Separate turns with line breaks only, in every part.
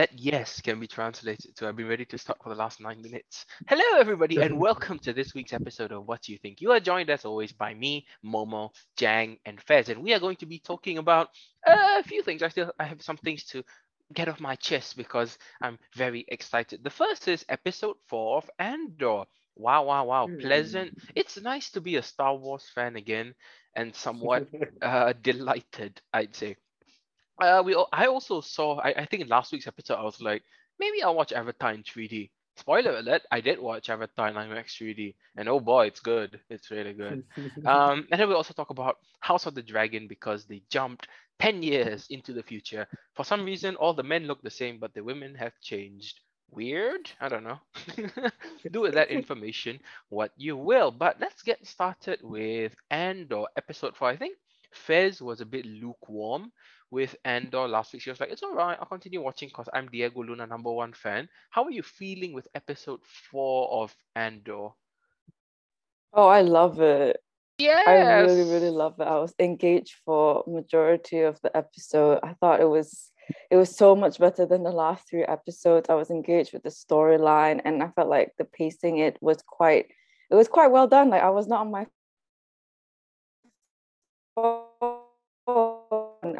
That yes can be translated to I've been ready to start for the last nine minutes. Hello, everybody, and welcome to this week's episode of What Do You Think. You are joined as always by me, Momo, Jang, and Fez, and we are going to be talking about a few things. I still I have some things to get off my chest because I'm very excited. The first is episode four of Andor. Wow, wow, wow. Pleasant. It's nice to be a Star Wars fan again and somewhat uh, delighted, I'd say. Uh, we I also saw, I, I think in last week's episode, I was like, maybe I'll watch Avatar in 3D. Spoiler alert, I did watch Avatar in IMAX 3D, and oh boy, it's good. It's really good. Um, and then we also talk about House of the Dragon because they jumped 10 years into the future. For some reason, all the men look the same, but the women have changed. Weird? I don't know. Do with that information what you will. But let's get started with Andor episode 4. I think Fez was a bit lukewarm with Andor last week. She was like, it's all right. I'll continue watching because I'm Diego Luna, number one fan. How are you feeling with episode 4 of Andor?
Oh, I love it.
Yes.
I really, really love it. I was engaged for majority of the episode. I thought it was it was so much better than the last three episodes. I was engaged with the storyline and I felt like the pacing it was quite it was quite well done. Like I was not on my.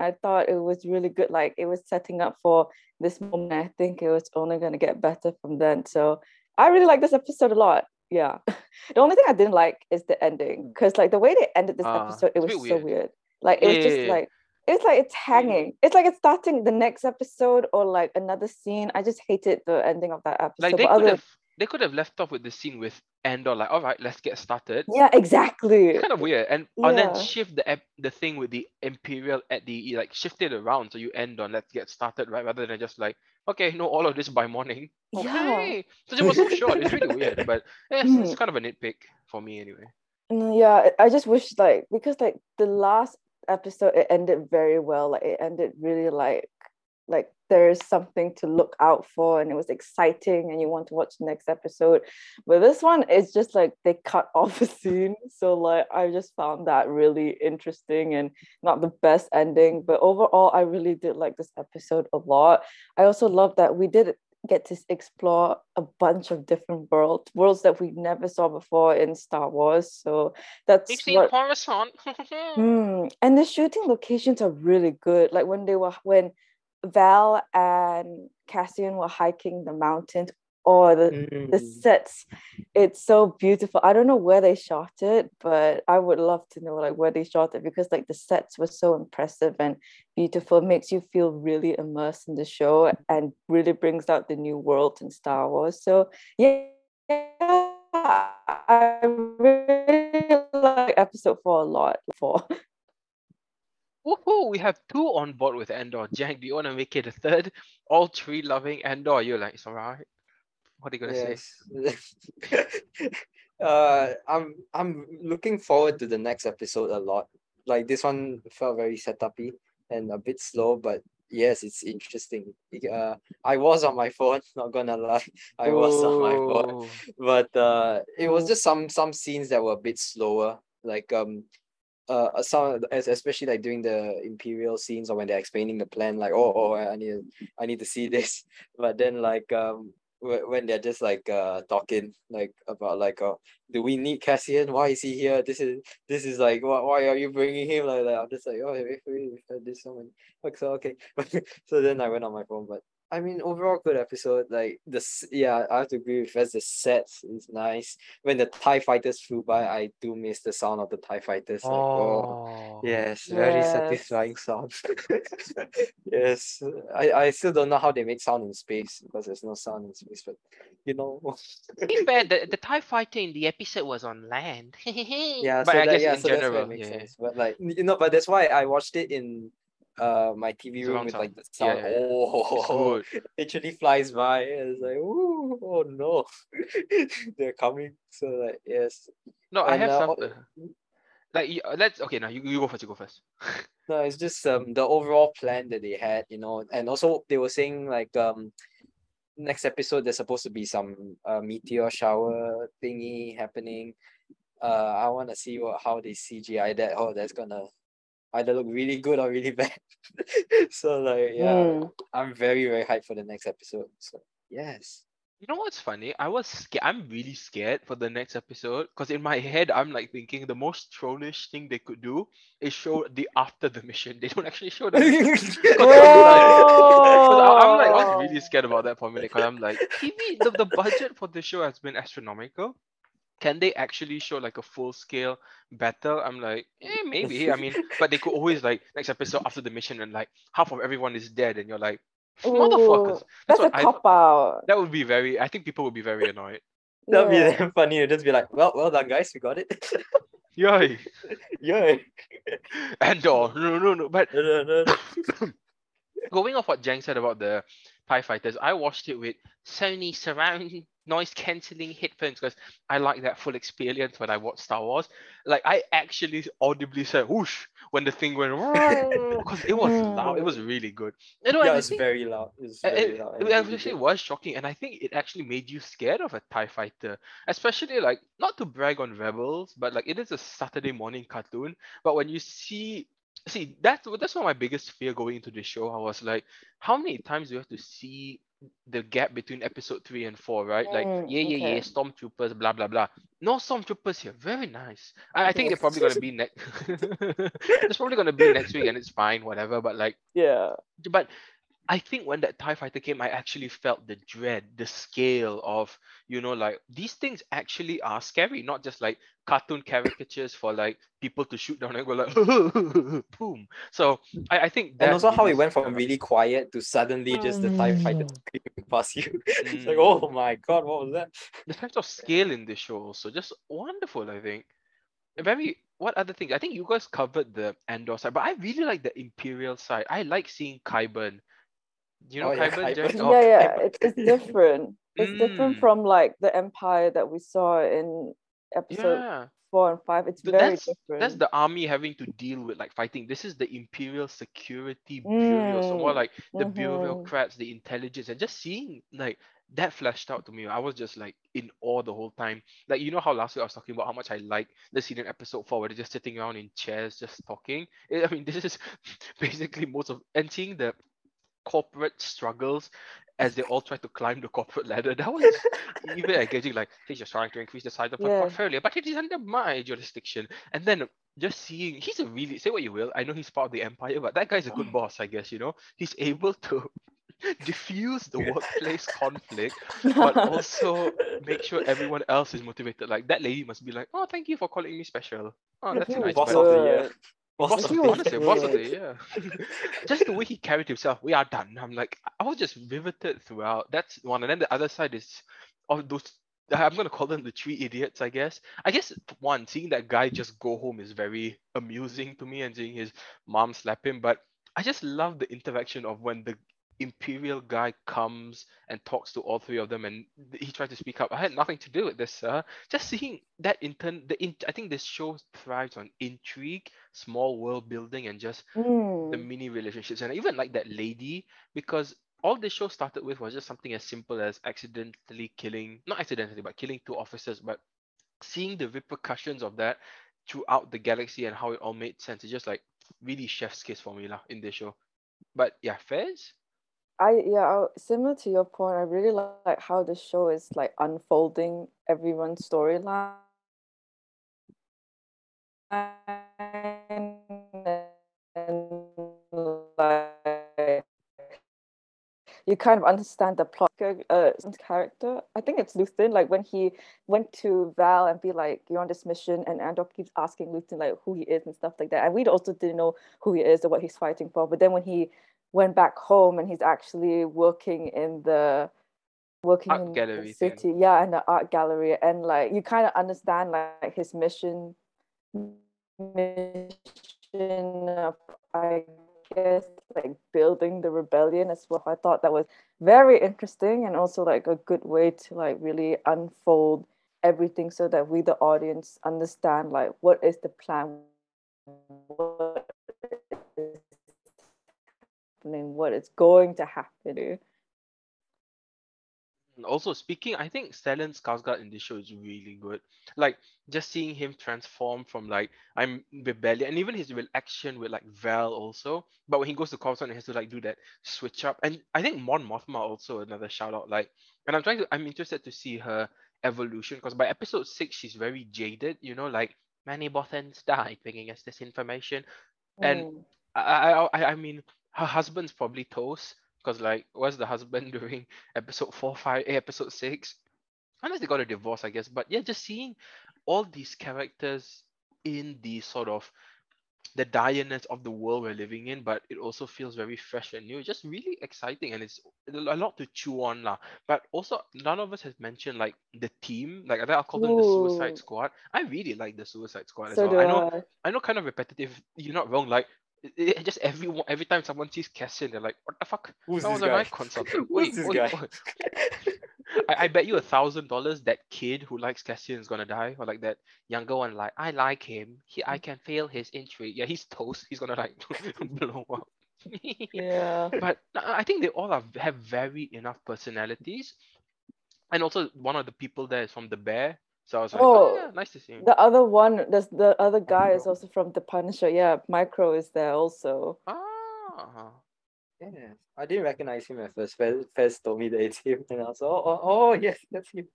I thought it was really good. Like it was setting up for this moment. I think it was only gonna get better from then. So I really like this episode a lot. Yeah. The only thing I didn't like is the ending. Because like the way they ended this
Ah,
episode, it was so
weird.
weird. Like it was
Yeah,
just
yeah, yeah.
like it's like it's hanging. It's like it's starting the next episode or like another scene. I just hated the ending of that episode.
Like they
but
could
other
have they could have left off with the scene with end Andor, like, all right, let's get started.
yeah, exactly.
it's kind of weird and and then shift the the thing with the imperial at the like shift it around so you end on let's get started right rather than just like okay no all of this by morning
Yeah.
so it was so short it's really weird but yeah, it's, it's
Mm.
kind of a nitpick for me anyway
Mm, Yeah, I just wish like because like the last episode it ended very well. Like it ended really like like there is something to look out for and it was exciting and you want to watch the next episode. But this one is just like they cut off a scene. So like I just found that really interesting and not the best ending. But overall I really did like this episode a lot. I also love that we did get to explore a bunch of different worlds, worlds that we never saw before in Star Wars. So that's
seen
what
Coruscant
Mm, and the shooting locations are really good. Like when they were when Val and Cassian were hiking the mountains or the the
Mm.
sets, it's so beautiful. I don't know where they shot it, but I would love to know like where they shot it because like the sets were so impressive and beautiful. It makes you feel really immersed in the show and really brings out the new world in Star Wars. So yeah, I really like episode four a lot. Four.
Woohoo! We have two on board with Andor. Jack, do you want to make it a third? All three loving Andor. You're like, it's alright. What are you gonna say?
Uh, I'm I'm looking forward to the next episode a lot. Like this one felt very setupy and a bit slow, but yes, it's interesting. Uh, I was on my phone, not gonna lie. I was on my phone, but uh, it was just some some scenes that were a bit slower. Like um, uh, some especially like during the imperial scenes or when they're explaining the plan. Like oh oh, I need I need to see this. But then like um whe- when they're just like uh talking like about like oh do we need Cassian? Why is he here? This is this is like why, why are you bringing him like that? I'm just like oh wait, we've heard this so many like so okay so then I went on my phone but I mean overall good episode like the s- yeah I have to agree with Fez the sets is nice when the TIE fighters flew by I do miss the sound of the TIE fighters like oh
Oh.
Yes, very
Yes.
satisfying sound. yes, I, I still don't know how they make sound in space because there's no sound in space, but you know.
To be fair, the, the TIE fighter in the episode was on land.
yeah,
but
so
I
that,
guess
yeah,
in
so that's why
general,
it makes
yeah.
sense. But like you know, but that's why I watched it in uh my TV room with like the sound.
yeah, yeah.
Oh, literally flies by. It's like, ooh, oh no, they're coming. So like yes,
No, I have
uh,
some.
o-
uh, like, uh, let's. Okay, now you, you go first. You go first.
No, it's just um the overall plan that they had, you know, and also they were saying like um next episode there's supposed to be some uh, meteor shower thingy happening. Uh, I want to see what how they CGI that. Oh, that's gonna either look really good or really bad. so like yeah,
Mm.
I'm very very hyped for the next episode. So yes.
You know what's funny? I was scared. I'm really scared for the next episode because in my head, I'm like thinking the most trollish thing they could do is show the after the mission. They don't actually show the mission. 'Cause I- I'm like, I was really scared about that for a minute because I'm like, TV, the, the budget for the show has been astronomical. Can they actually show like a full scale battle? I'm like, eh, maybe. I mean, but they could always like next episode after the mission and like half of everyone is dead, and you're like, motherfuckers.
Ooh, That's, a
what I-
cop out.
That would be very. I think people would be very annoyed.
That'd
Yeah.
be damn funny. It'd just be like, well, well done, guys, we got it.
Yay!
Yay.
Andor. No, no, no. But
No, no, no, no.
going off what Jang said about the TIE fighters, I watched it with Sony surround noise cancelling headphones because I like that full experience when I watch Star Wars. Like I actually audibly said whoosh when the thing went because it was loud. It was really good. You know,
Yeah, it's very loud. It's
it,
very
it,
loud.
it
really
actually
good.
was shocking, and I think it actually made you scared of a TIE fighter. Especially like not to brag on Rebels, but like it is a Saturday morning cartoon. But when you see see that's that's one of my biggest fear going into the show. I was like, how many times do you have to see the gap between episode three and four, right? Like,
Mm,
yeah, yeah, yeah,
okay.
stormtroopers, blah blah blah. No stormtroopers here. Very nice. I, I think they're probably gonna be next. it's probably gonna be next week, and it's fine, whatever. But like
Yeah.
but I think when that TIE fighter came, I actually felt the dread, the scale of, you know, like these things actually are scary, not just like cartoon caricatures for like people to shoot down and go like boom. So I, I think that
And also how it went from really quiet to suddenly just the TIE fighter creeping past you. it's like,
Mm.
oh my god, what was that?
the sense of scale in this show also just wonderful, I think. Very what other things? I think you guys covered the Andor side, but I really like the Imperial side. I like seeing Kyburn. You know
Oh, yeah,
Kyburn,
Qyburn.
Oh,
yeah, yeah.
okay.
It's it's different. It's different
Mm.
from like the empire that we saw in episode
yeah.
four and five. It's
Th-
very
that's
different.
that's the army having to deal with like fighting. This is the Imperial Security Bureau, so more
Mm,
like the
mhm.
bureaucrats, the intelligence, and just seeing like that flashed out to me. I was just like in awe the whole time. Like you know how last week I was talking about how much I like the scene in episode four where they're just sitting around in chairs just talking. I I mean, this is basically most of and seeing the corporate struggles as they all try to climb the corporate ladder. That was even engaging. Like, he's just trying to increase the size of my
Yeah.
portfolio, but it is under my jurisdiction. And then just seeing, he's a really say what you will. I know he's part of the empire, but that guy's a good boss, I guess. You know, he's able to diffuse the workplace conflict, but also make sure everyone else is motivated. Like that lady must be like, oh, thank you for calling me special. Oh, that's a nice.
Boss of the year.
Good.
Boss
Boss
of
of,
the
was
honestly,
year.
boss of the
good.
year. Just the way he carried himself, we are done. I'm like, I was just riveted throughout. That's one, and then the other side is of those. I'm gonna call them the three idiots, I guess. I guess one, seeing that guy just go home is very amusing to me, and seeing his mom slap him. But I just love the interaction of when the imperial guy comes and talks to all three of them and he tried to speak up. I had nothing to do with this sir. Just seeing that intern the in, i think this show thrives on intrigue small world building and just the
Mm.
mini relationships. And I even like that lady because all the show started with was just something as simple as accidentally killing not accidentally but killing two officers. But seeing the repercussions of that throughout the galaxy and how it all made sense it's just like really chef's kiss for me lah in this show. But yeah Fairs
I yeah, similar to your point, I really li- like how the show is like unfolding everyone's storyline. And like you kind of understand the plot uh character. I think it's Luthen, like when he went to Val and be like, You're on this mission and Andor keeps asking Luthen like who he is and stuff like that. And we also didn't know who he is or what he's fighting for. But then when he went back home and he's actually working in the working
Art
in the
thing.
city yeah in the art gallery and like you kind of understand like his mission mission of i guess like building the rebellion as well i thought that was very interesting and also like a good way to like really unfold everything so that we the audience understand like what is the plan what is happening what is going to happen
Also, speaking, I think Stellan Skarsgård in this show is really good. Like just seeing him transform from like I'm rebellion, and even his action with like Val also. But when he goes to Coruscant, he has to like do that switch up. And I think Mon Mothma also another shout out. Like, and I'm trying to, I'm interested to see her evolution because by episode six she's very jaded. You know, like many Bothans died bringing us this information, and
Mm.
I, I, I, I mean, her husband's probably toast because like, where's the husband during episode four, five, eh, episode six? Unless they got a divorce, I guess. But yeah, just seeing all these characters in the sort of the direness of the world we're living in, but it also feels very fresh and new. It's just really exciting, and it's a lot to chew on, lah. But also, none of us has mentioned like the team. Like I'll call them the Suicide Squad. I really like the Suicide Squad
So
as well. I know
I.
I know kind of repetitive. You're not wrong. Like it, it- just every every time someone sees Cassian, they're like, "What the fuck?
Who's
That
this
was a
guy?
night consultant."
Who's
Wait,
this
wait,
guy?
wait. I, I bet you a thousand dollars that kid who likes Cassian is gonna die, or like that younger one, like I like him. He, I can feel his intrigue. Yeah, he's toast. He's gonna like blow up.
Yeah.
But I I think they all are, have very enough personalities, and also one of the people there is from the Bear. So I was like, oh,
Oh,
yeah, nice to see him.
The other one, there's the other guy is also from The Punisher. Yeah, Micro is there also.
Ah.
Yeah, I didn't recognize him at first. Fez, Fez told me that it's him, and I was oh, oh, oh yes, that's him.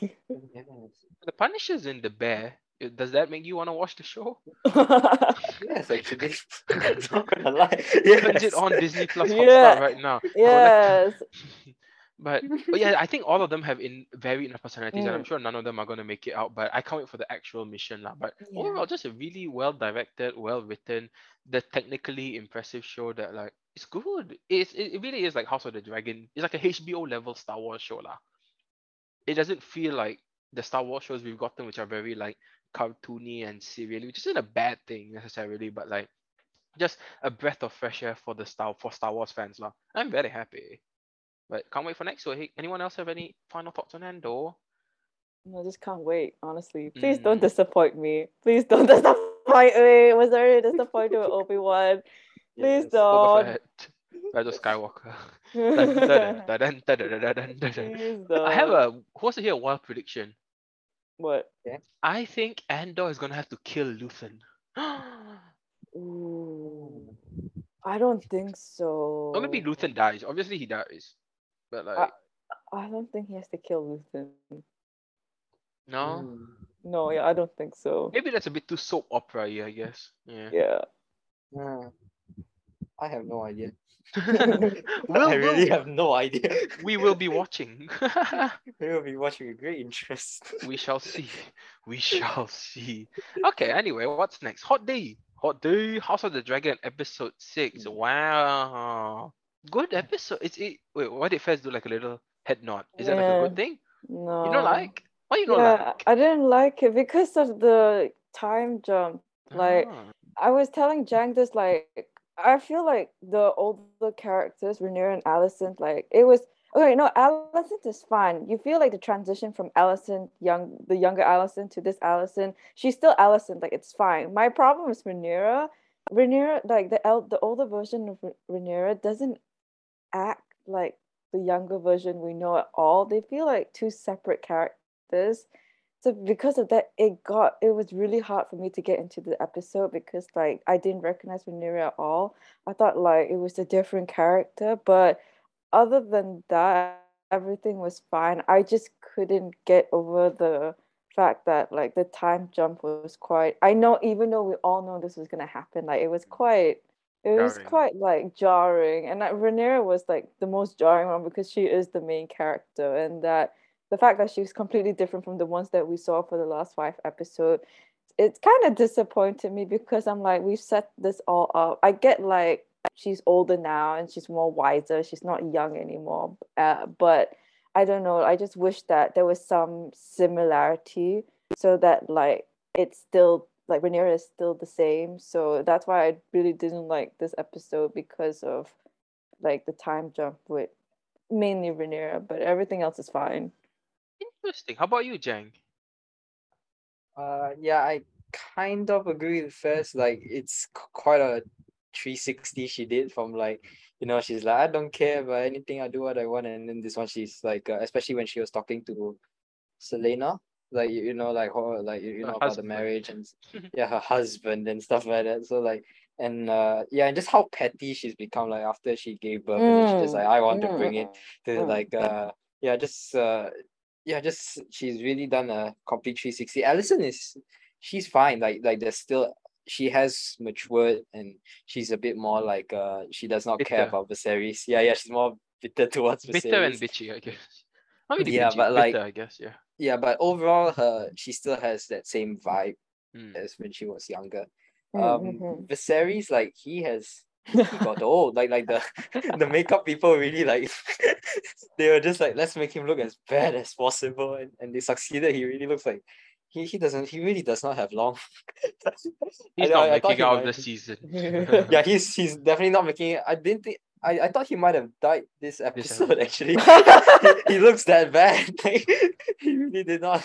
yes.
The Punisher's in the Bear. Does that make you want to watch the show?
yes, actually, I'm not gonna lie.
Haven's
Yes.
it on Disney Plus Hotstar
Yeah.
right now? I would like
yes.
But, but yeah, I think all of them have in very enough personalities, and I'm
Mm.
sure none of them are gonna make it out. But I can't wait for the actual mission, lah. But
Yeah.
overall, just a really well directed, well written, the technically impressive show that like it's good. It's it, really is like House of the Dragon. It's like a HBO level Star Wars show, lah. It doesn't feel like the Star Wars shows we've gotten, which are very like cartoony and serially, which isn't a bad thing necessarily, but like just a breath of fresh air for the Star for Star Wars fans, lah. I'm very happy. But can't wait for next week. Anyone else have any final thoughts on Andor?
No, just can't wait. Honestly, please mm. don't
hmm.
disappoint me. Please don't disappoint me. Was there a disappointment with Obi Wan? Please
yes,
don't.
Rise of Skywalker. I have a what's here wild prediction.
What? Yeah.
I think Andor is gonna have to kill Luthen.
Ooh, I don't think so.
Or maybe Luthen dies. Obviously he dies. But like
I don't think he has to kill Luthen.
no.
Mm.
No, yeah, I don't think so.
Maybe that's a bit too soap opera I guess. Yeah.
Yeah.
Ah, I have no idea.
we'll,
I really
we'll-
have no idea.
we will be watching.
we will be watching with great interest.
we shall see. We shall see. Okay, anyway, what's next? Hot D. Hot D. House of the Dragon, episode six. Wow. Good episode. It's it. Wait, why did Fez do like a little head nod? Is that like a good thing?
No.
You don't like? Why you don't
yeah,
like?
I didn't like it because of the time jump. like-
Ah.
I was telling Jang this like I feel like the older characters, Rhaenyra and Alicent, like it was okay. No, Alicent is fine. You feel like the transition from Alicent, young, the younger Alicent to this Alicent. She's still Alicent. Like it's fine. My problem is Rhaenyra. Rhaenyra, like the el- the older version of Rha- Rhaenyra, doesn't act like the younger version we know at all. They feel like two separate characters. So because of that it got it was really hard for me to get into the episode because like i didn't recognize Rhaenyra at all. I thought like it was a different character but other than that everything was fine. I just couldn't get over the fact that like the time jump was quite i know even though we all know this was to happen like it was quite it was
Jarring.
quite like jarring and like Rhaenyra was like the most jarring one because she is the main character and that the fact that she's completely different from the ones that we saw for the last five episodes it kind of disappointed me because i'm like we've set this all up i get like she's older now and she's more wiser she's not young anymore uh, but i don't know i just wish that there was some similarity so that like it's still like Rhaenyra is still the same so that's why i really didn't like this episode because of like the time jump with mainly Rhaenyra, but everything else is fine
Interesting. How about you, Jang?
Uh, yeah, I kind of agree with Fez. Like, it's quite a 360 she did from like you know, she's like, I don't care about anything. I do what I want. And then this one, she's like, uh, especially when she was talking to Selena, like you, know, like her, like you, you know about the marriage and yeah, her husband and stuff like that. So like, and uh, yeah, and just how petty she's become. Like after she gave birth, and then she just
Mm,
like, I want to bring it to
mm.
like uh, yeah, just uh, yeah, just she's really done a complete three sixty. Alicent is, she's fine. Like like there's still she has matured and she's a bit more like uh she does not care
Bitter.
about Viserys. Yeah, yeah, she's more bitter towards Viserys.
Bitter and bitchy, I guess. Not really
Yeah,
bitchy,
but, like-
bitter, I guess. Yeah.
Yeah, but overall her she still has that same vibe
Mm.
as when she was younger.
Mm,
Um
mhm.
Viserys, like he has he got old. Like like the the makeup people really like they were just like let's make him look as bad as possible and, and they succeeded. He really looks like he, he doesn't he really does not have long.
He's
I-
not
I- I thought
making
he
out of the season.
yeah, he's he's definitely not making it. I didn't think I, I thought he might have died this episode
episode.
actually. he, he looks that bad. Like, he really did not.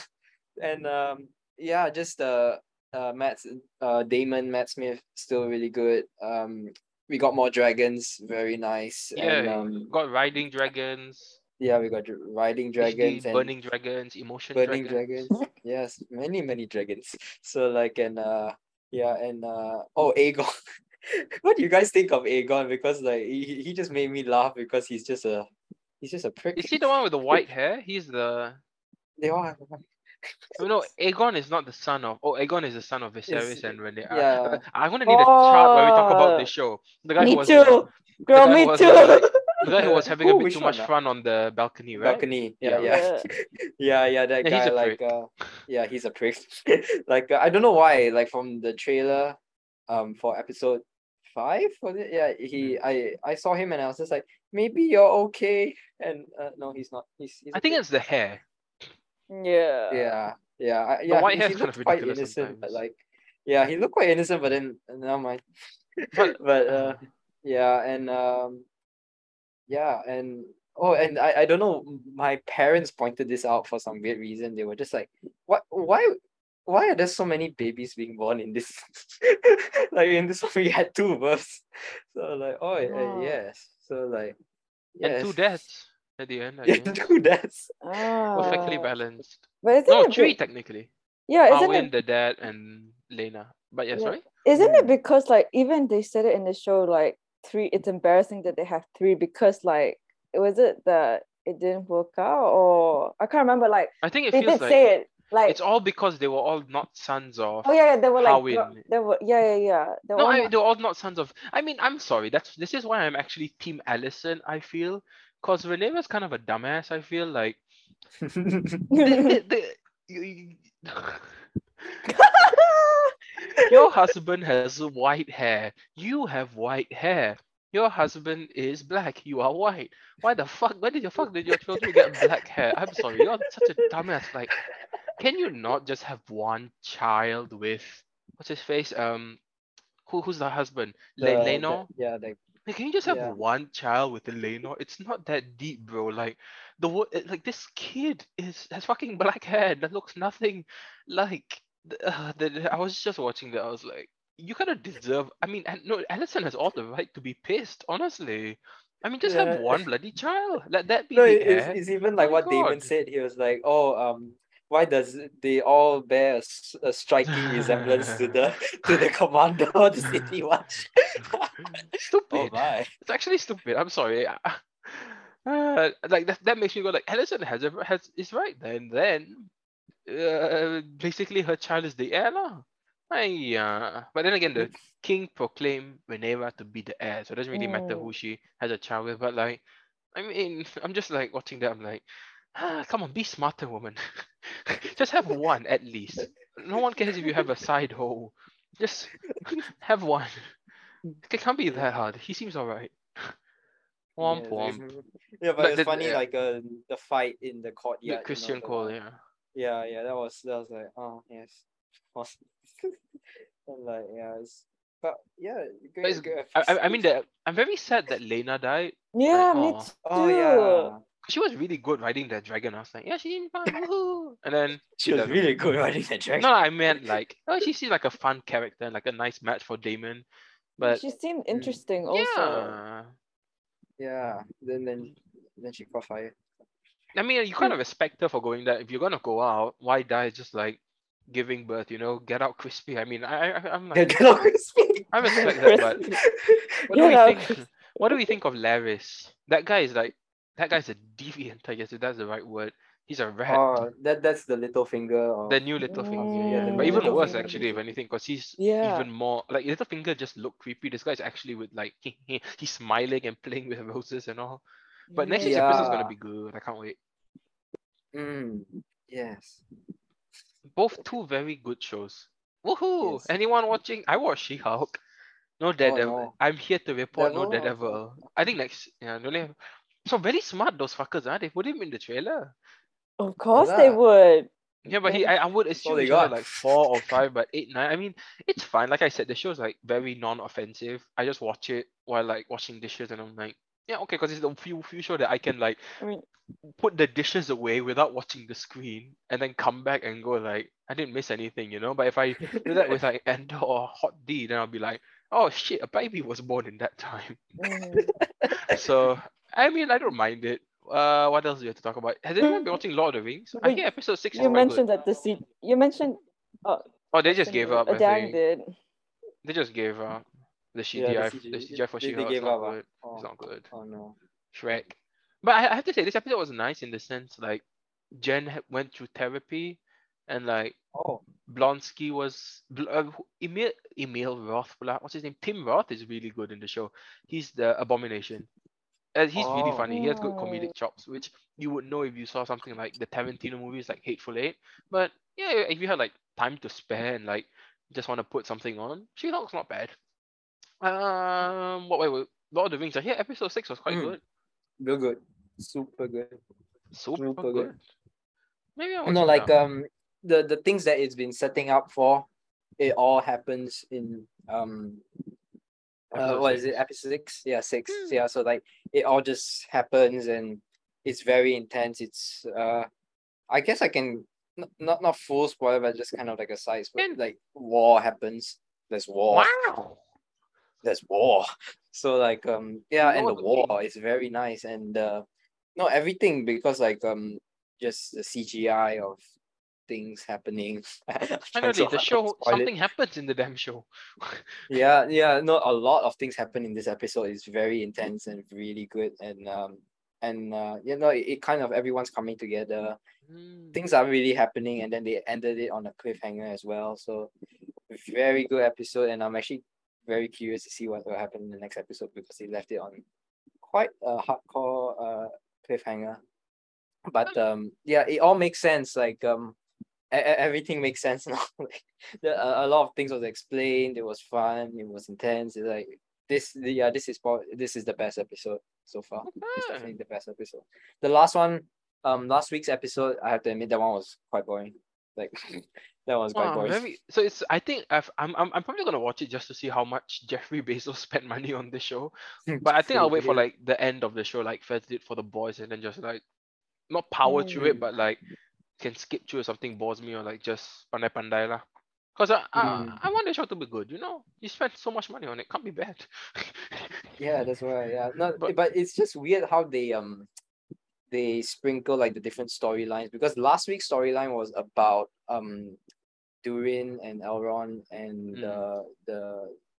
And um yeah, just uh uh Matt uh Damon, Matt Smith still really good. Um we got more dragons, very nice. And
Yeah,
um
got riding dragons,
yeah, we got riding
dragons,
and
burning dragons, emotion
burning
dragons.
dragons. yes, many many dragons. So like and uh yeah and uh oh Aegon. what do you guys think of Aegon? Because like he, he- he just made me laugh because he's just a he's just a prick.
Is he the one with the white hair? He's the.
They all have
Oh, no, Aegon is not the son of. Oh, Aegon is the son of Viserys
Is-
and Renee.
yeah.
I'm gonna need a chart where we talk about
Oh,
this show. The guy who
Me
was
too. Girl, me
was,
too.
like, the guy who was having a bit too much fun on the balcony, right?
balcony. Yeah,
Yeah.
yeah. Yeah, yeah, that
Yeah, he's
guy
a
like
prick.
uh yeah, he's a prick. like uh, I don't know why, like from the trailer um for episode five was it? Yeah, he
Hmm.
I I saw him and I was just like, maybe you're okay. And uh, no, he's not. He's, he's a
I think
prick.
it's the hair.
Yeah.
yeah, yeah, I, yeah.
white
he,
hair's
he
kind of
looked quite
ridiculous
innocent, but like, yeah, he looked quite innocent, but then never mind.
But-
but uh, yeah, and um, yeah, and oh, and I, I don't know. My parents pointed this out for some weird reason. They were just like, "What? Why? Why are there so many babies being born in this? like in this one, we had two births. So like, oh uh,
Oh.
yes. So like,
And two deaths at the end. I
Yeah,
guess.
two deaths.
Perfectly
Ah.
balanced.
But isn't
No,
it
three
be-
technically.
yeah, isn't
Harwin,
it
the dad, and Laena. But yeah,
Yeah.
sorry.
isn't it
Mm.
because like even they said it in the show like three it's embarrassing that they have three because like was it that it didn't work out or I can't remember like
I think it
they
feels
did
like
say it like
it's all because they were all not sons of.
oh yeah, yeah they were like
Howin.
gro- they were yeah yeah yeah they were
No,
all
I,
not-
they're all not sons of. I mean, I'm sorry. That's this is why I'm actually Team Alicent. I feel, cause Renee was kind of a dumbass. I feel like the, the, the, you- you- your husband has white hair. You have white hair. Your husband is black. You are white. Why the fuck? Why did your fuck did your children get black hair? I'm sorry. You're such a dumbass. Like, can you not just have one child with what's his face? Um, who who's the husband? Le-
The-
Laenor?
the- yeah, like
Like, can you just have
Yeah.
one child with a Laenor? It's not that deep, bro. Like the like this kid is has fucking black hair that looks nothing like. Uh, the, I was just watching that. I was like, you kind of deserve. I mean, no, Alicent has all the right to be pissed. Honestly, I mean, just have one bloody child. Let that be
no, it's, it's even like
my
what Daemon
God.
said. He was like, "Oh, um, why does they all bear a striking resemblance to the to the commander of the city watch?" oh
Stupid.
my!
It's actually stupid. I'm sorry. Uh, like that, that makes me go like Alicent has a, has is right then then uh, basically her child is the heir lah. Yeah. But then again the king proclaimed Rhaenyra to be the heir, so it doesn't really matter
Mm.
who she has a child with. But like I mean I'm just like watching that, I'm like ah, come on, be smarter woman. just have one at least. No one cares if you have a side hole. Just have one. It can't be that hard. He seems alright. Womp
Yeah,
womp.
Yeah, but
But
it's
the-
funny
uh,
like uh, the fight in the
With
courtyard. you know,
Criston
the
Cole,
one-
yeah.
Yeah, yeah, that was that was like, oh yes, awesome. and like yeah, it's but yeah,
But it's-
good, good
I, I, I mean, the, I'm very sad that Laena died.
yeah me
oh.
too
oh yeah,
She was really good riding that dragon. I was like, yeah, she's fine, woohoo. And then
she was
doesn't.
really good riding that dragon.
No, I meant like, oh, she seems like a fun character like a nice match for Daemon. But
she seemed mm. interesting also
yeah,
yeah. Then then then she caught fire.
I mean, you kind of respect her for going there. If you're gonna go out, why die just like giving birth? You know, get out crispy. I mean, I, I I'm like,
Get out crispy.
I respect that, but what do we
out
think? What do we think of Larys? That guy is like, that guy's a deviant. I guess if that's the right word. He's a rat.
Oh, that that's the little finger. Of,
the new little finger,
yeah, the
but even worse
finger
actually, if anything, because he's
Yeah.
even more like little finger just look creepy. This guy's actually with like he's smiling and playing with roses and all. But next week's episode's gonna be good. I can't wait.
Mm, yes.
Both two very good shows. Woohoo!
Yes.
Anyone watching? I watch She-Hulk. No Daredevil.
no.
I'm here to report no
Devil?
Daredevil. I think next yeah, no have... So very smart those fuckers, huh? They put him in the trailer.
Of course they would.
Yeah, but he I, I would assume
they
it's
got.
like four or five, but eight, nine. I mean, it's fine. Like I said, the show's like very non-offensive. I just watch it while like washing dishes, and I'm like, yeah, okay, because it's the few few show that I can like
I mean,
put the dishes away without watching the screen, and then come back and go like, I didn't miss anything, you know. But if I do that with like Andor or Hot D, then I'll be like, oh shit, a baby was born in that time.
mm,
so I mean, I don't mind it. Uh, what else do we have to talk about? Has anyone been watching Lord of the Rings? I
Wait,
hear episode six is
you
quite good.
mentioned that the seat. You mentioned. Oh,
Oh, they just gave up. I
Adang
think.
did.
They just gave up. The
Yeah, the
CGI,
CGI
the CGI for
they- they
is
gave
not
up,
good.
Oh.
It's not good.
Oh no.
Shrek. But I, I have to say, this episode was nice in the sense like Jen went through therapy, and like
Oh.
Blonsky was uh, Emil Emil Roth. What's his name? Tim Roth is really good in the show. He's the Abomination. And he's really
Oh.
funny. He has good comedic chops, which you would know if you saw something like the Tarantino movies, like Hateful Eight. But yeah, if you had like time to spare and like just want to put something on, She-Hulk's not bad. Um, what? Wait, wait, Lord of the Rings. I hear episode six was quite
Mm.
good.
Real good. Super good.
Super,
Super
good.
good.
Maybe I
No, like um the the things that it's been setting up for, it all happens in um uh, what is it? Episode six? Yeah six.
Hmm.
yeah so like it all just happens and it's very intense. It's uh i guess i can n- not not full spoiler but just kind of like a side spoiler
Can-
like war happens. There's war.
Wow.
there's war. So like um yeah and the
Lord of the
war is very nice and uh no everything because like um just the cgi of things happening.
Finally, the
hard not to
show
spoil it.
something happens in the damn show.
yeah yeah no a lot of things happen in this episode. It's very intense and really good and um and uh you know it, it kind of everyone's coming together.
Hmm.
things are really happening and then they ended it on a cliffhanger as well. So very good episode and i'm actually very curious to see what will happen in the next episode because they left it on quite a hardcore uh cliffhanger. But um yeah it all makes sense. Like um everything makes sense now like the, a, a lot of things was explained it was fun it was intense it's like this the, yeah this is this is the best episode so far it's definitely the best episode the last one um last week's episode i have to admit that one was quite boring like that was quite
Wow,
boring
very, so it's. I think I've, I'm. I'm. I'm probably gonna watch it just to see how much Jeffrey Bezos spent money on this show. But I think I'll wait for like the end of the show, like Fez did for the boys, and then just like, not power through it,
Mm.
but like, can skip through if something bores me or like just pandai pandai lah. Cause I, I,
Mm.
I want the show to be good. You know, you spent so much money on it, can't be bad.
yeah that's why yeah no
But-
but, it's just weird how they um they sprinkle like the different storylines because last week's storyline was about um Durin and Elrond and
Mm.
the the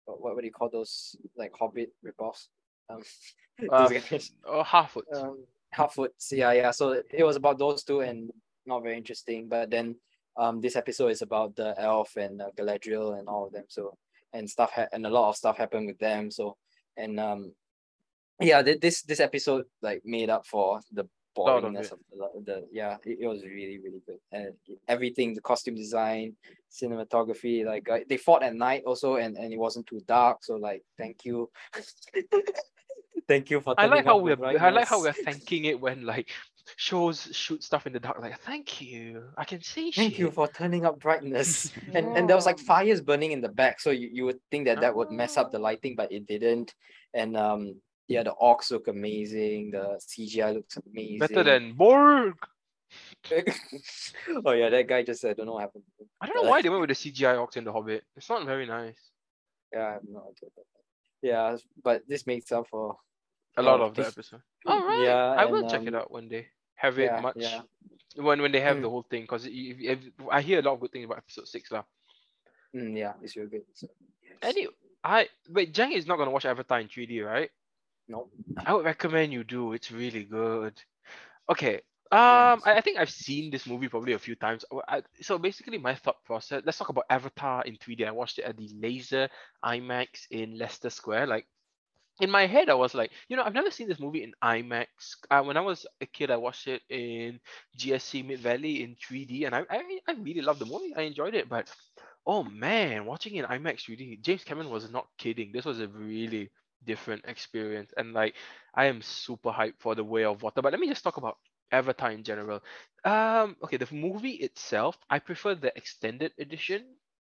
what, what do you call those like hobbit ripoffs um,
Um,
those
oh, half it.
um Halfwoods, yeah, yeah. So it was about those two and not very interesting. But then um this episode is about the elf and uh, Galadriel and all of them. So and stuff ha- and a lot of stuff happened with them. So and um yeah, thi- this this episode like made up for the
Lot of
boringness of the, the yeah, it, it was really really good and everything, the costume design, cinematography, like uh, they fought at night also and and it wasn't too dark. So like thank you. Thank you for
I like how we're I like how we're thanking it when like shows shoot stuff in the dark. Like thank you, I can see
Thank
shit.
you for turning up brightness. and and there was like fires burning in the back, so you, you would think that that would mess up the
Ah.
lighting, but it didn't. And um yeah, the orcs look amazing. The CGI looks amazing.
Better than Bolg.
oh yeah, that guy just said, I don't know what happened. to him.
I don't know why they went with the CGI orcs in the Hobbit. It's not very nice.
Yeah, I have no idea. about that. Yeah, but this makes up for
a lot
Oh,
of the
this-
episode. All right.
Yeah,
I will
and,
check it
um,
out one day. Have it
yeah,
much
yeah.
when when they have
Mm.
the whole thing because if, if, I hear a lot of good things about episode six lah.
Mm, yeah, it's real good. So, yes.
Anyway, I wait. Jang is not gonna watch Avatar in 3D, right?
no.
I would recommend you do. It's really good. Okay. Um,
Yes.
I, I think I've seen this movie probably a few times. I, so basically, my thought process. Let's talk about Avatar in 3D. I watched it at the Laser IMAX in Leicester Square. Like, in my head, I was like, you know, I've never seen this movie in IMAX. Uh, when I was a kid, I watched it in GSC Mid Valley in 3D, and I, I, I really loved the movie. I enjoyed it, but oh man, watching it in IMAX 3D, James Cameron was not kidding. This was a really different experience, and like, I am super hyped for the Way of Water. But let me just talk about Avatar in general. Um, okay, the movie itself, I prefer the extended edition.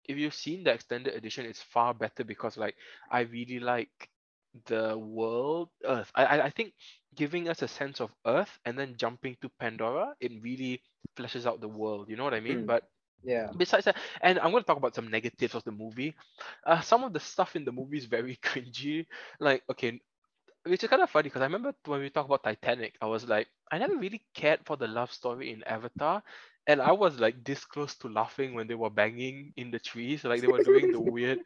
If you've seen the extended edition, it's far better because like I really like the world Earth. I I, think giving us a sense of Earth and then jumping to Pandora, it really fleshes out the world. You know what I mean?
Mm.
But
Yeah.
besides that, and I'm going to talk about some negatives of the movie. Uh, some of the stuff in the movie is very cringy. Like, okay, which is kind of funny because I remember when we talked about Titanic, I was like, I never really cared for the love story in Avatar. And I was like this close to laughing when they were banging in the trees, like they were doing the weird.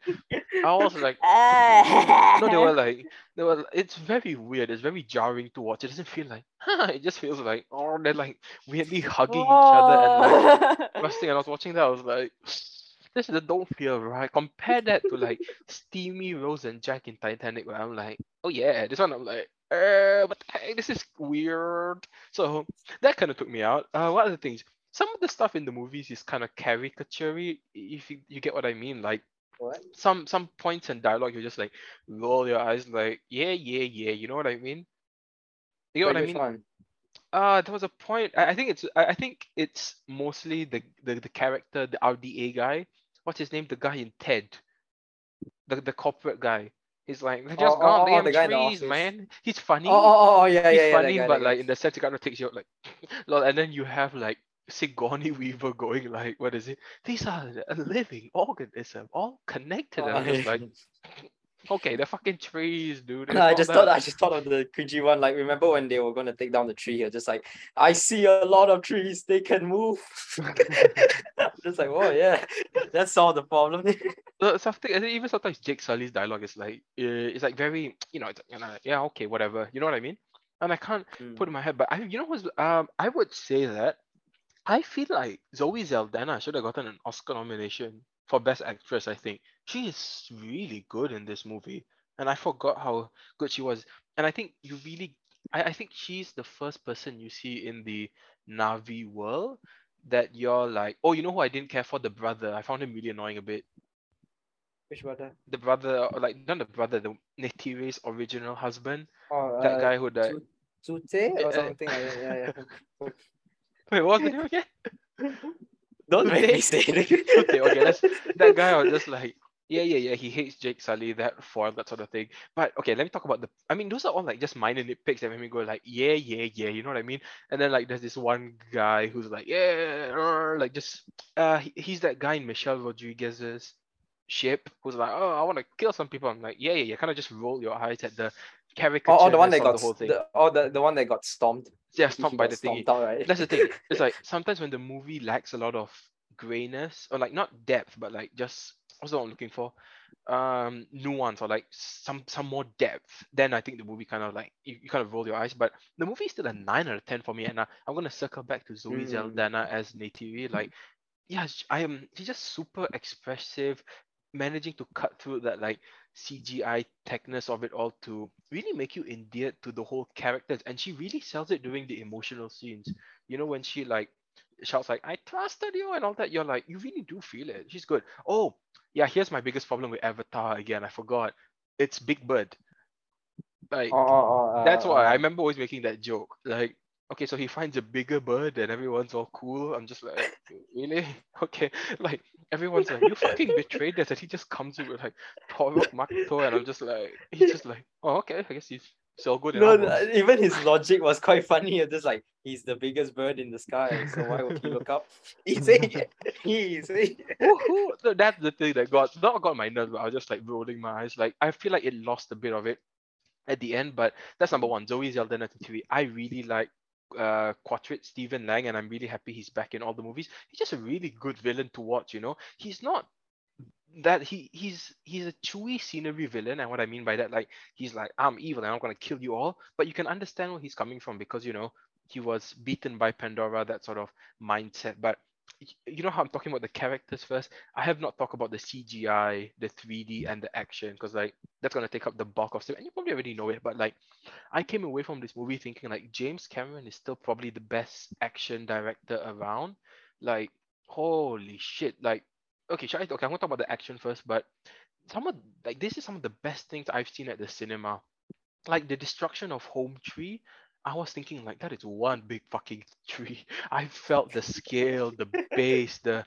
I was like, no, they were like, they were. It's very weird. It's very jarring to watch. It doesn't feel like, it just feels like, oh, they're like weirdly hugging each other and like resting. And I was watching that, I was like, this is- the don't feel right. Compare that to like Steamy Rose and Jack in Titanic, where I'm like, oh yeah, this one I'm like, uh, but hey, this is weird. So that kind of took me out. Uh, what other things? Some of the stuff in the movies is kind of caricaturey, if you, you get what I mean. Like
What?
some some points in dialogue, you just like roll your eyes, like yeah, yeah, yeah. You know what I mean? You get what I mean?
one?
Uh, there was a point. I, I think it's. I, I think it's mostly the, the the character, the RDA guy. What's his name? The guy in Ted. The the corporate guy. He's like, "Let's just
Oh,
go on
oh, oh, the guy in the
trees,
office.
man. He's funny.
Oh, oh, oh, oh, yeah,
He's
yeah, yeah.
funny, but like in the sense, it kind of takes you out like, lol, and then you have like Sigourney Weaver going like, what is it? These are a living organism, all connected. And I'm just like, okay, they're fucking trees, dude.
No, I just
not
thought
that-
I just thought of the cringy one. Like, remember when they were gonna take down the tree? You're just like, I see a lot of trees. They can move. just like, oh yeah, that solved the problem.
the something even sometimes Jake Sully's dialogue is like uh, it's like very you know it's, you know yeah okay whatever you know what I mean and I can't
Mm.
put it in my head but I you know what's um I would say that I feel like Zoe Saldana should have gotten an Oscar nomination for Best Actress I think she is really good in this movie and I forgot how good she was and I think you really I, I think she's the first person you see in the Na'vi world that you're like oh you know who I didn't care for the brother I found him really annoying a bit
Which brother?
the brother, like not the brother, the Neytiri's original husband,
Oh,
that
uh,
guy who died.
Zu- Zute
Uh,
or something. Yeah, yeah.
Wait, what was the name again?
Don't make me
Zute?
say it.
Okay, okay, let's- That guy was just like, yeah, yeah, yeah. He hates Jake Sully, that foil, that sort of thing. But okay, let me talk about the. I mean, those are all like just minor nitpicks that make me go like, yeah, yeah, yeah. You know what I mean? And then like, there's this one guy who's like, yeah, uh, like just, uh, he's that guy in Michelle Rodriguez's ship who's like, oh, I want to kill some people. I'm like, yeah, yeah, yeah. Kind of just roll your eyes at the caricature
Oh, oh, the one that got
the whole thing.
the, oh the, the one that got stomped.
yeah, stomped by the
thing. right?
That's the thing. It's like sometimes when the movie lacks a lot of grayness or like not depth, but like just what's the I'm looking for? Um, nuance or like some some more depth. Then I think the movie kind of like you, you kind of roll your eyes. But the movie is still a nine out of ten for me. And I, I'm gonna circle back to Zoe
Mm.
Saldana as Neytiri. Like, yeah, I am. She's just super expressive, managing to cut through that like CGI techness of it all to really make you endeared to the whole characters. And she really sells it during the emotional scenes. You know, when she like shouts like, I trusted you and all that, you're like, you really do feel it. She's good. Oh, yeah, here's my biggest problem with Avatar again. I forgot. It's Big Bird. Like
Oh, oh, oh,
that's
uh,
why I
uh,
remember always making that joke. Like, okay, so he finds a bigger bird and everyone's all cool. I'm just like, really? Okay. Like everyone's like, you fucking betrayed us, and he just comes in with like Toruk Makto, and I'm just like, he's just like, oh okay, I guess he's so good
No, even his logic was quite funny. It's just like he's the biggest bird in the sky, so why would he look up? Easy, easy.
Woohoo! So that's the thing that got not got my nerves, but I was just like rolling my eyes. Like I feel like it lost a bit of it. at the end. But that's number one. Zoe's alternative theory. I really like uh Stephen Lang, and I'm really happy he's back in all the movies. He's just a really good villain to watch. You know, he's not that he he's he's a chewy scenery villain and what i mean by that like he's like i'm evil and i'm gonna kill you all but you can understand where he's coming from because you know he was beaten by pandora that sort of mindset but you know how i'm talking about the characters first i have not talked about the cgi the 3d and the action because like that's gonna take up the bulk of it and you probably already know it but like i came away from this movie thinking like james cameron is still probably the best action director around like holy shit like okay, shall I, okay, I'm gonna talk about the action first, but some of like this is some of the best things I've seen at the cinema. Like the destruction of Home Tree, I was thinking like that is one big fucking tree. I felt the scale, the base, the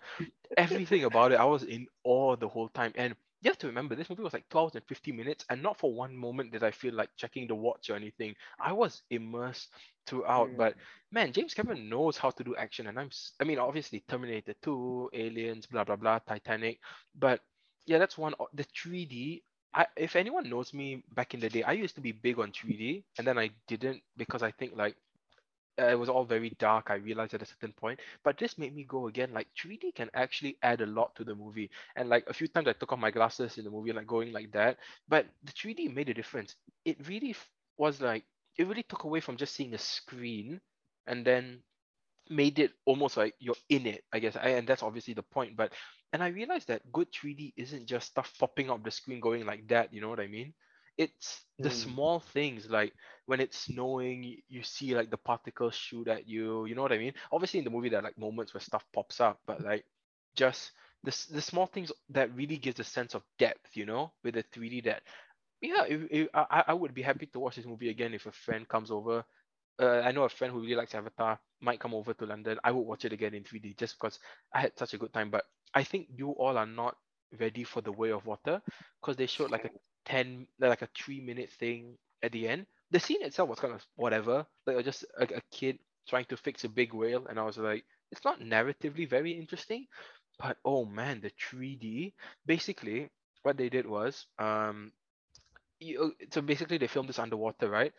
everything about it. I was in awe the whole time. And you have to remember this movie was like 12 and 50 minutes, and not for one moment did I feel like checking the watch or anything. I was immersed throughout. Mm. But man, James Cameron knows how to do action, and I'm I mean obviously Terminator 2, Aliens, blah blah blah, Titanic. But yeah, that's one. The 3D. I, if anyone knows me back in the day, I used to be big on 3D, and then I didn't because I think like uh, it was all very dark. I realized at a certain point, but this made me go again. Like 3D can actually add a lot to the movie, and like a few times I took off my glasses in the movie, like going like that. But the 3D made a difference. It really was like it really took away from just seeing a screen, and then made it almost like you're in it. I guess, I, and that's obviously the point. But and I realized that good 3D isn't just stuff popping up the screen going like that. You know what I mean? it's the mm. small things like when it's snowing you see like the particles shoot at you you know what i mean obviously in the movie there are like moments where stuff pops up but like just the, the small things that really gives a sense of depth you know with the 3d that yeah if, if, I, I would be happy to watch this movie again if a friend comes over uh, I know a friend who really likes Avatar might come over to London. I would watch it again in 3D just because I had such a good time. But I think you all are not ready for the Way of Water because they showed like a 10 like a three minute thing at the end. The scene itself was kind of whatever. Like just a, a kid trying to fix a big whale and i was like it's not narratively very interesting but oh man the 3d basically what they did was um you, so basically they filmed this underwater right?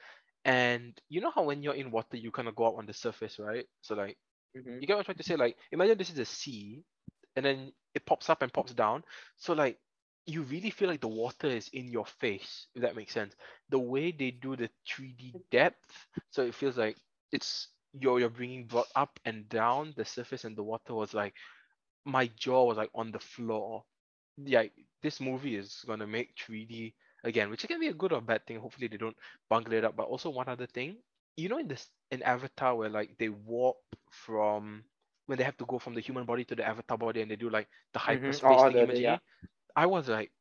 And you know how when you're in water you kind of go out on the surface right? So like mm-hmm. you get what i'm trying to say? Like imagine this is a sea and then it pops up and pops down so like you really feel like the water is in your face, if that makes sense. The way they do the 3D depth, so it feels like it's you're you're bringing brought up and down the surface, and the water was like my jaw was like on the floor. Yeah, this movie is gonna make 3D again, which can be a good or bad thing. Hopefully they don't bungle it up. But also one other thing, you know, in this in Avatar where like they warp from when they have to go from the human body to the avatar body and they do like the hyperspace mm-hmm. oh, the, imagery. Yeah. I was like,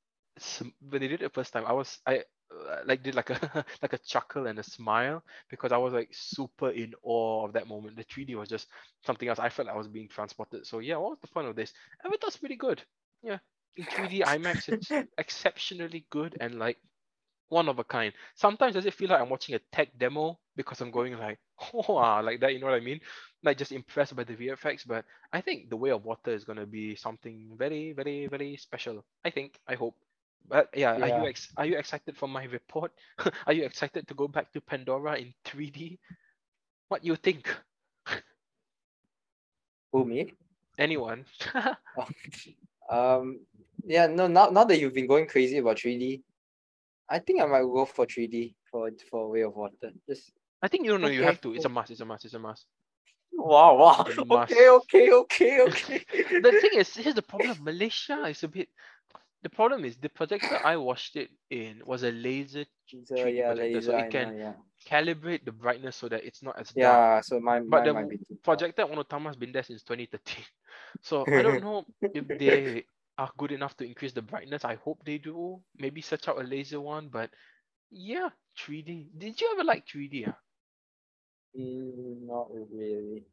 when they did it the first time, I was I uh, like did like a like a chuckle and a smile because I was like super in awe of that moment. The 3D was just something else. I felt like I was being transported. So yeah, what was the point of this? Avatar's pretty good. Yeah, in 3D IMAX, it's exceptionally good and like one of a kind. Sometimes does it feel like I'm watching a tech demo because I'm going like, oh, like that. You know what I mean? Like just impressed by the VFX. But I think the Way of Water is gonna be something very, very, very special. I think. I hope. But yeah, yeah. are you ex- are you excited for my report? are you excited to go back to Pandora in 3D? What you think?
Who me?
Anyone?
um. Yeah. No. Now, now that you've been going crazy about 3D, I think I might go for 3D for for Way of Water. Just
I think you don't know okay. you have to. It's a must. It's a must. It's a must.
Wow, wow. Okay, okay, okay, okay.
the thing is, here's the problem. Malaysia is a bit. The problem is the projector I watched it in was a laser.
So, yeah, laser,
so it can know, yeah. calibrate the brightness so that it's not as
dark. Yeah, so my but the might be
projector One Utama has been there since 2013. So I don't know if they are good enough to increase the brightness. I hope they do. Maybe search out a laser one, but yeah, 3D. Did you ever like 3D? Ah?
Mm, not really.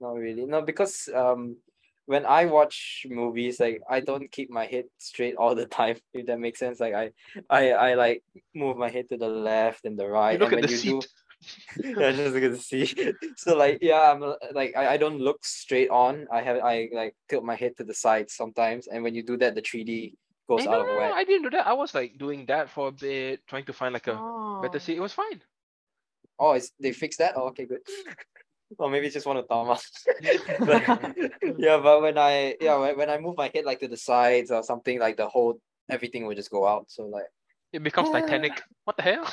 Not really. No, because um when I watch movies, like I don't keep my head straight all the time, if that makes sense. Like I I I like move my head to the left and the right.
You look
and
at the seat. Do,
I just at the sea. So like yeah, I'm like I, I don't look straight on. I have I like tilt my head to the side sometimes, and when you do that, the 3D goes
Eh,
out
no,
of
no,
whack.
I didn't do that. I was like doing that for a bit, trying to find like a better
Oh.
seat. It was fine.
Oh, is they fixed that? Oh, okay, good. or maybe it's just One Utama. but, yeah, but when I yeah when, when I move my head like to the sides or something, like the whole everything will just go out. So like
It becomes
Ah.
Titanic. What the hell?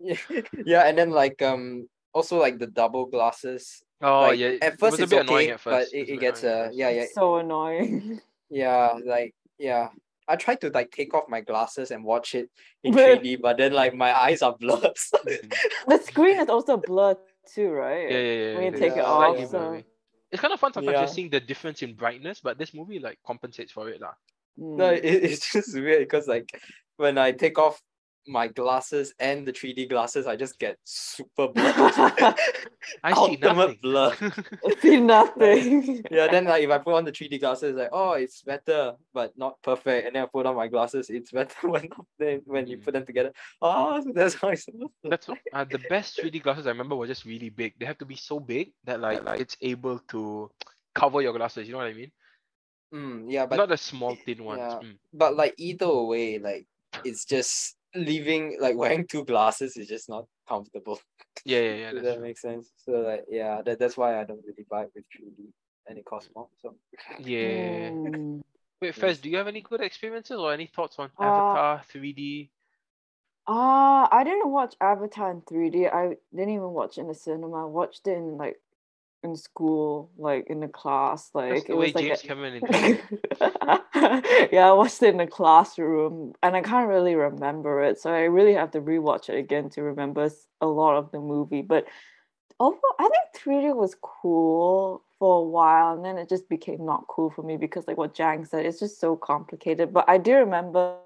yeah, yeah, and then like um also like the double glasses.
oh
like,
yeah.
At
it
first
was a
it's
bit
okay,
annoying at
but
first.
it, it gets
annoying
uh
first.
yeah yeah
so annoying.
yeah like yeah. I tried to like take off my glasses and watch it in
But-
3D, but then like my eyes are blurred.
Mm.
the screen is also blurred too, right?
Yeah, yeah, yeah.
When you
it
take
is.
it off, so-
blurry. It's kind of fun sometimes
Yeah.
just seeing the difference in brightness, but this movie like compensates for it lah.
No,
Mm.
it, it's just weird because like when I take off my glasses and the 3D glasses, I just get super blurred.
I see
Ultimate
nothing.
blur.
I see nothing.
yeah, then like if I put on the 3D glasses, like oh it's better, but not perfect. And then I put on my glasses, it's better when then when you
Mm.
put them together. Oh, that's how it's supposed to
That's uh, the best 3D glasses I remember were just really big. They have to be so big that like, like it's able to cover your glasses. You know what I mean?
Mm, yeah, but
Not the small thin ones.
yeah.
Mm.
but like either way, like it's just leaving like wearing two glasses is just not comfortable.
Yeah, yeah, yeah.
If that
true.
makes sense. So like yeah, that, that's why I don't really vibe with 3D and it costs more. So
Yeah.
Mm.
Wait,
Yes.
Fez, do you have any good experiences or any thoughts on
Uh,
Avatar 3D?
Ah, I didn't watch Avatar in 3D. I didn't even watch it in the cinema. I watched it in like in school, like in the class. Like
That's the
it
way
was like
James
a-
Cameron intended.
yeah, I watched it in the classroom and I can't really remember it. So I really have to rewatch it again to remember a lot of the movie. But overall, I think 3D was cool for a while and then it just became not cool for me because like what Jang said, it's just so complicated. But I do remember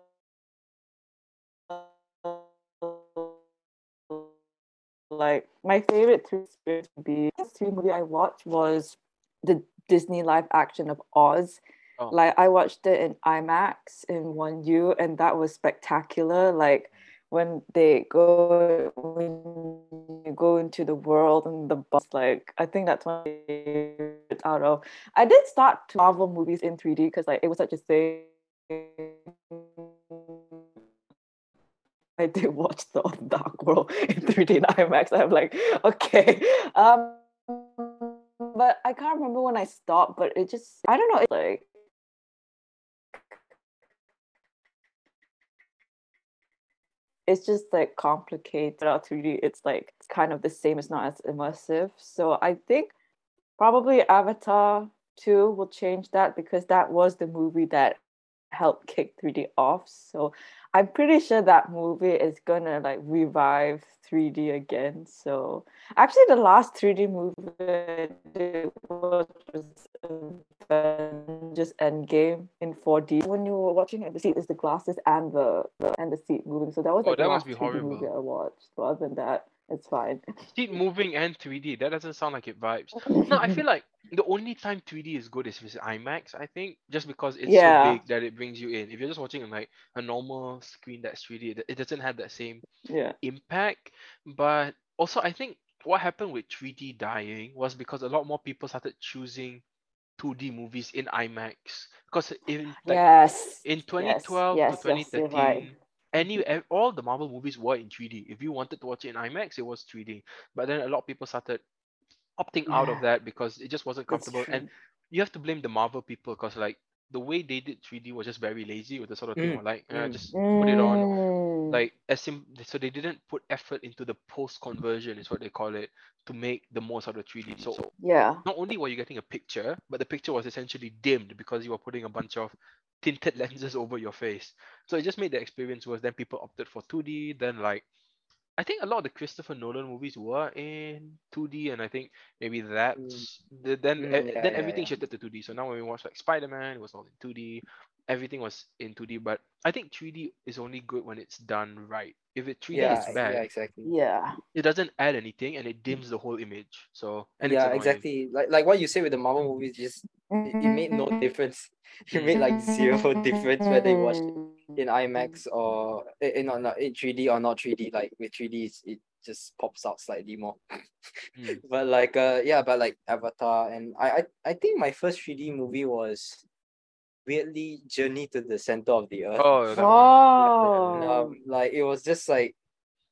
like my favorite 3D experience would be the 3D movie I watched was the Disney live action of Oz.
Oh.
Like I watched it in IMAX in one U, and that was spectacular. Like when they go when you go into the world and the bus, like I think that's my favorite out of. I did start to Marvel movies in 3D because like it was such a thing. I did watch the Dark World in 3D and IMAX. I'm like, okay. Um, but I can't remember when I stopped, but it just, I don't know, it's like, it's just like complicated out 3D. It's like it's kind of the same, it's not as immersive. So I think probably Avatar 2 will change that because that was the movie that helped kick 3D off. So I'm pretty sure that movie is gonna like revive 3D again. So actually, the last 3D movie was Avengers Endgame in 4D. When you were watching it, the seat is the glasses and the, the and the seat moving. So that was
Oh,
like
that
the
must
last
be
3D movie. I watched. But other than that, it's fine.
Seat moving and 3D. That doesn't sound like it vibes. No, I feel like the only time 3D is good is with IMAX, I think, just because it's
Yeah.
so big that it brings you in. If you're just watching like a normal screen that's 3D, it- it doesn't have that same
yeah.
impact. But also, I think what happened with 3D dying was because a lot more people started choosing 2D movies in IMAX. Because in like
yes.
in 2012
yes,
to
yes,
2013,
right.
Any all the Marvel movies were in 3D. If you wanted to watch it in IMAX, it was 3D. But then a lot of people started opting out of that because it just wasn't comfortable. And you have to blame the Marvel people because like the way they did 3D was just very lazy with the sort of thing
Mm,
like uh,
mm.
just put it on
Mm.
like as sim- so they didn't put effort into the post conversion is what they call it to make the most out of 3D. So
yeah.
not only were you getting a picture, but the picture was essentially dimmed because you were putting a bunch of tinted lenses over your face. So it just made the experience worse. Then people opted for 2D. Then like I think a lot of the Christopher Nolan movies were in 2D, and I think maybe that's the, then
Mm,
e-
yeah,
then
yeah,
everything
yeah.
shifted to 2D. So now when we watch like Spider Man, it was all in 2D. Everything was in 2D, but I think 3D is only good when it's done right. If it 3D
yeah,
is bad,
yeah, exactly.
Yeah.
it doesn't add anything and it dims the whole image. So and
yeah, exactly. Like like what you say with the Marvel movies, just it, it made no
Mm.
difference. It made like zero difference whether you watched it in IMAX or eh, eh, not not in 3D or not 3D. Like with 3D, it just pops out slightly more.
Mm.
but like uh yeah, but like Avatar and I I, I think my first 3D movie was weirdly journey to the center of the earth.
Oh, that.
Oh,
um, like it was just like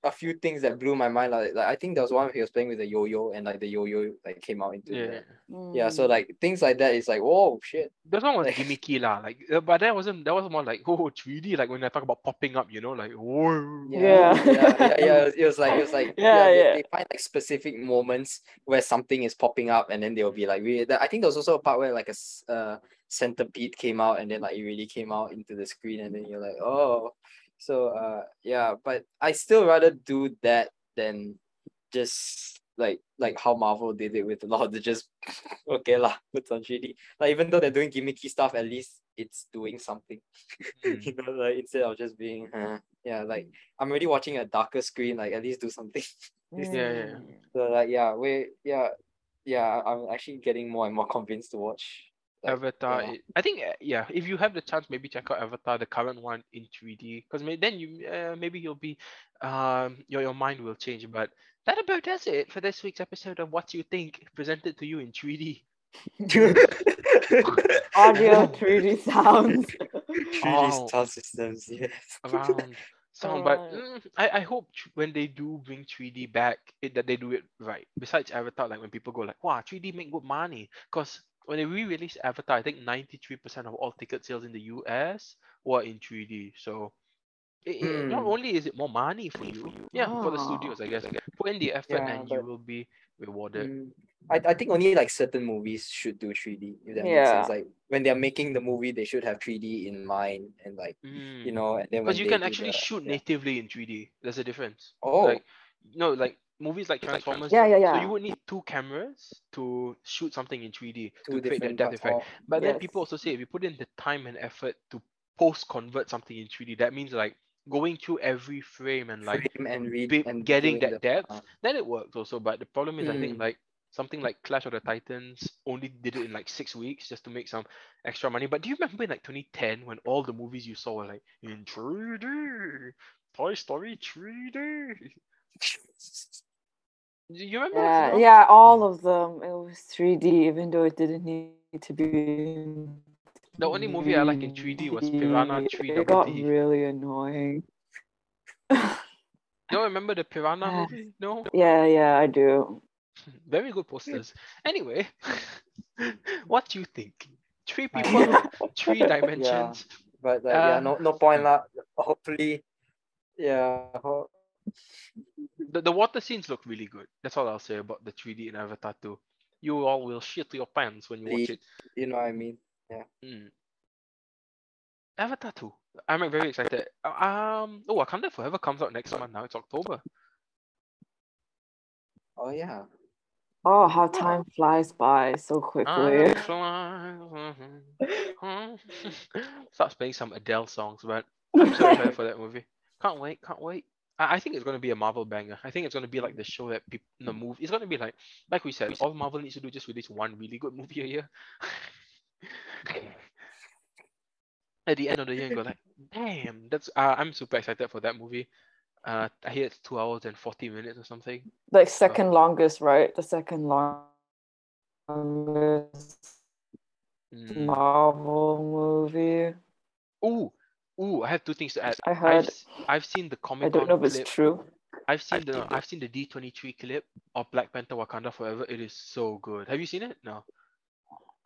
a few things that blew my mind. Like, like I think there was one where he was playing with the yo-yo and like the yo-yo like came out into
Yeah.
the yeah. So
Mm.
like things like that is like whoa shit.
That one was
Like-
gimmicky lah. Like, uh, but that wasn't. That was more like oh 3D. Like when I talk about popping up, you know, like whoa.
Yeah.
yeah, yeah, yeah. It was, it was like it was like
Yeah,
they,
yeah.
they find like specific moments where something is popping up, and then they'll be like, really. I think there was also a part where like a uh, centipede came out, and then like it really came out into the screen, and then you're like, oh. So uh, yeah, but I still rather do that than just like like how Marvel did it with a lot of the just okay lah, put on 3D. Like even though they're doing gimmicky stuff, at least it's doing something.
Mm.
you know, like instead of just being uh, yeah, like I'm already watching a darker screen, like at least do something.
Yeah, yeah.
Mm.
so like yeah, wait, yeah, yeah, I'm actually getting more and more convinced to watch. Like,
Avatar.
yeah.
I think uh, yeah. If you have the chance, maybe check out Avatar, the current one in 3D, because then you uh, maybe you'll be um your your mind will change. But that about does it for this week's episode of What You Think, presented to you in 3D.
Audio 3D sounds.
3D
Oh.
sound systems, yes.
around sound. But mm, I, I hope tr- when they do bring 3D back, it, that they do it right. Besides Avatar, like when people go like, wow, 3D make good money. Because when they re-released Avatar, I think 93% of all ticket sales in the US were in 3D. So it, it- not
Hmm.
only is it more money for you, yeah, for the studios, I guess. Put in the effort
Yeah,
and you will be rewarded.
Mm, I, I think only like certain movies should do 3D. If that makes
Yeah.
sense. Like when they're making the movie, they should have 3D in mind and like you
Mm.
know, and then when
Because you
they
can actually
the-
shoot
yeah.
natively in 3D. There's a difference.
Oh,
like no like movies like Transformers.
Yeah, yeah, yeah.
So you would need two cameras to shoot something in 3D
two
to create that depth
parts.
effect. But then people also say if you put in the time and effort to post convert something in 3D, that means like going through every frame and like
frame and read
be-
and
getting that
the-
depth,
uh,
then it works also. But the problem is I think
Mm.
like something like Clash of the Titans only did it in like six weeks just to make some extra money. But do you remember in like 2010 when all the movies you saw were like in 3D? Toy Story 3D. Do you remember?
Yeah, yeah, all of them. It was 3D, even though it didn't need to be.
The only movie I like in 3D was Piranha
3D. It got really annoying.
You don't remember the Piranha movie? No?
Yeah, yeah, I do.
Very good posters. Anyway, what do you think? Three people, three dimensions.
but like,
Uh,
yeah, no no point lah. Hopefully, yeah. ho-
The, the water scenes look really good. That's all I'll say about the 3D in Avatar 2. You all will shit your pants when you watch it.
You know what I mean?
Mm. Avatar 2. I'm very excited. Um, oh, Wakanda Forever comes out next month now. It's October.
Oh yeah.
Oh, how time flies by so quickly.
Time mhm. Starts playing some Adele songs, but I'm so excited for that movie. Can't wait, can't wait. I, I think it's gonna be a Marvel banger. I think it's gonna be like the show that people the movie. It's gonna be like like we said, all Marvel needs to do is just release one really good movie a year. At the end of the year, and go like, damn, that's uh, I'm super excited for that movie. Uh, I hear it's two hours and forty minutes or something.
like second longest, right? The second longest
Mm.
Marvel movie.
Ooh, ooh, I have two things to add.
I
I've,
heard.
s- I've seen the comic.
I don't know
Con
if it's
clip.
true.
I've seen the I've seen the D twenty three clip of Black Panther Wakanda Forever. It is so good. Have you seen it? No.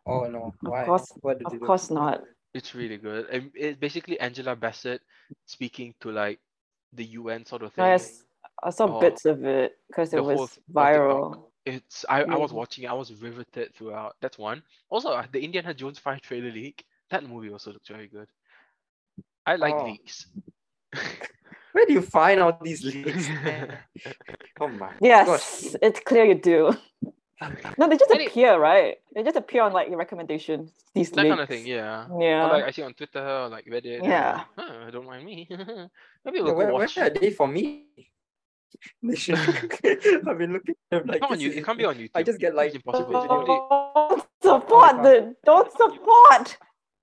Oh no. Why?
course-
what did
Of
you
course not.
It's really good. And it's basically Angela Bassett speaking to like the UN sort of thing.
Yes, I saw
Oh.
bits of it because it was
th- on TikTok.
viral.
It's I, I was watching. I was riveted throughout. That's one. Also, uh, the Indiana Jones five trailer leak. That movie also looks very good. I like
Oh.
leaks.
Where do you find all these leaks? man? oh my
Yes,
gosh.
it's clear you do. No, they just
Any-
appear, right? They just appear on like your recommendations. These
that kind of thing, yeah.
Yeah.
Or like I see on Twitter, or like Reddit. and I'm
Yeah.
like, huh, don't mind me. Maybe
Yeah,
we'll
where,
go
where
watch.
are they for me? They should- I've been looking. I'm like,
Come on, you, it can't be on YouTube.
I just get like
it's impossible.
Don't support oh the. Don't support.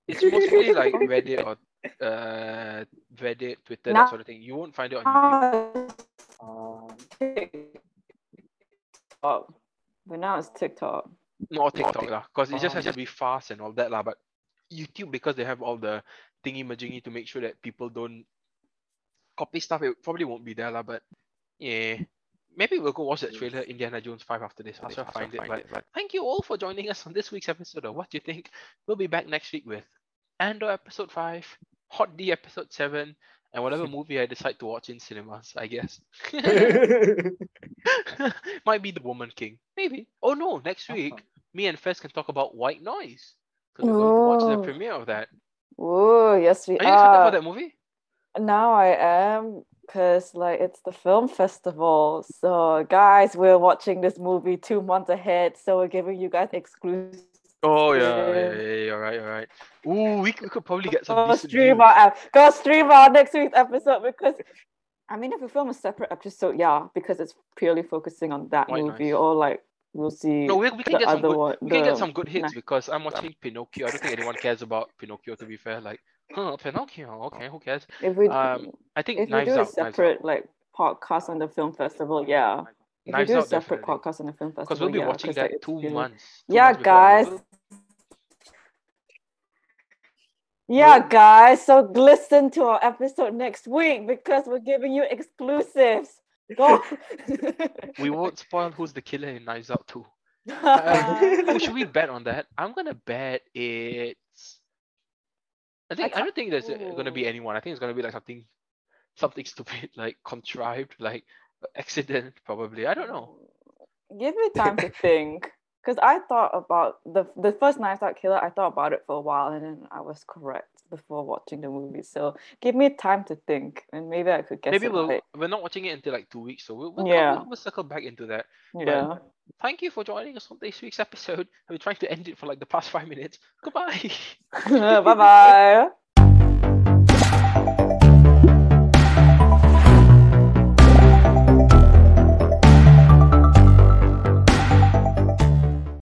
it's mostly like Reddit or uh Reddit, Twitter,
Nah.
that sort of thing. You won't find it on YouTube.
Um,
TikTok. But now it's TikTok.
Not TikTok lah, because it just has to
Oh.
be fast and all that lah. But YouTube because they have all the thingy majingy to make sure that people don't copy stuff. It probably won't be there, lah, but yeah. Maybe we'll go watch that trailer, Indiana Jones 5 after this. I'll try to find, it. But thank you all for joining us on this week's episode of What Do You Think? We'll be back next week with Andor episode 5, Hot D episode 7, and whatever movie I decide to watch in cinemas, I guess. Might be The Woman King. Maybe. Oh no, next uh-huh. week, me and Fez can talk about White Noise. Because we're going to watch
Oh.
the premiere of that.
Oh, yes, we
Are Are you excited
are.
for that movie?
Now I am because like it's the film festival. So guys, we're watching this movie two months ahead. So we're giving you guys exclusive.
Oh yeah, yeah,
Yeah.
yeah, yeah, you're right, you're right. Ooh, we, we could probably get some
Go stream our go stream our next week's episode because I mean if we film a separate episode, yeah, because it's purely focusing on that
White
movie
Noise.
or like we'll see
No, we, we can
the
get some good.
one.
We can get some good hits
nah.
because I'm watching Pinocchio. I don't think anyone cares about Pinocchio. To be fair, like, huh, Pinocchio. Okay, who cares?
If we
Um, I think
if we do a
Out.
Separate like podcast on the film festival, yeah. If
Knives
we do a separate
definitely.
podcast on the film festival,
Because we'll be
yeah,
watching that
like,
two
really-
months. two
Yeah,
months
guys. Yeah,
We'll-
guys. So listen to our episode next week because we're giving you exclusives. Go.
We won't spoil who's the killer in Knives Out too. Who should we bet on that? I'm gonna bet it's. I think I,
can't-
don't think there's uh, gonna be anyone. I think it's gonna be like something, something stupid like contrived, like accident probably. I don't know.
Give me time to think. Because I thought about the the first Knives Out Killer, I thought about it for a while and then I was correct before watching the movie. So give me time to think and maybe I could guess
Maybe we'll
right.
we're not watching it until like two weeks, so we'll we'll,
Yeah.
we'll, we'll circle back into that.
Yeah.
Thank you for joining us on this week's episode. I've been trying to end it for like the past five minutes. Goodbye.
bye bye.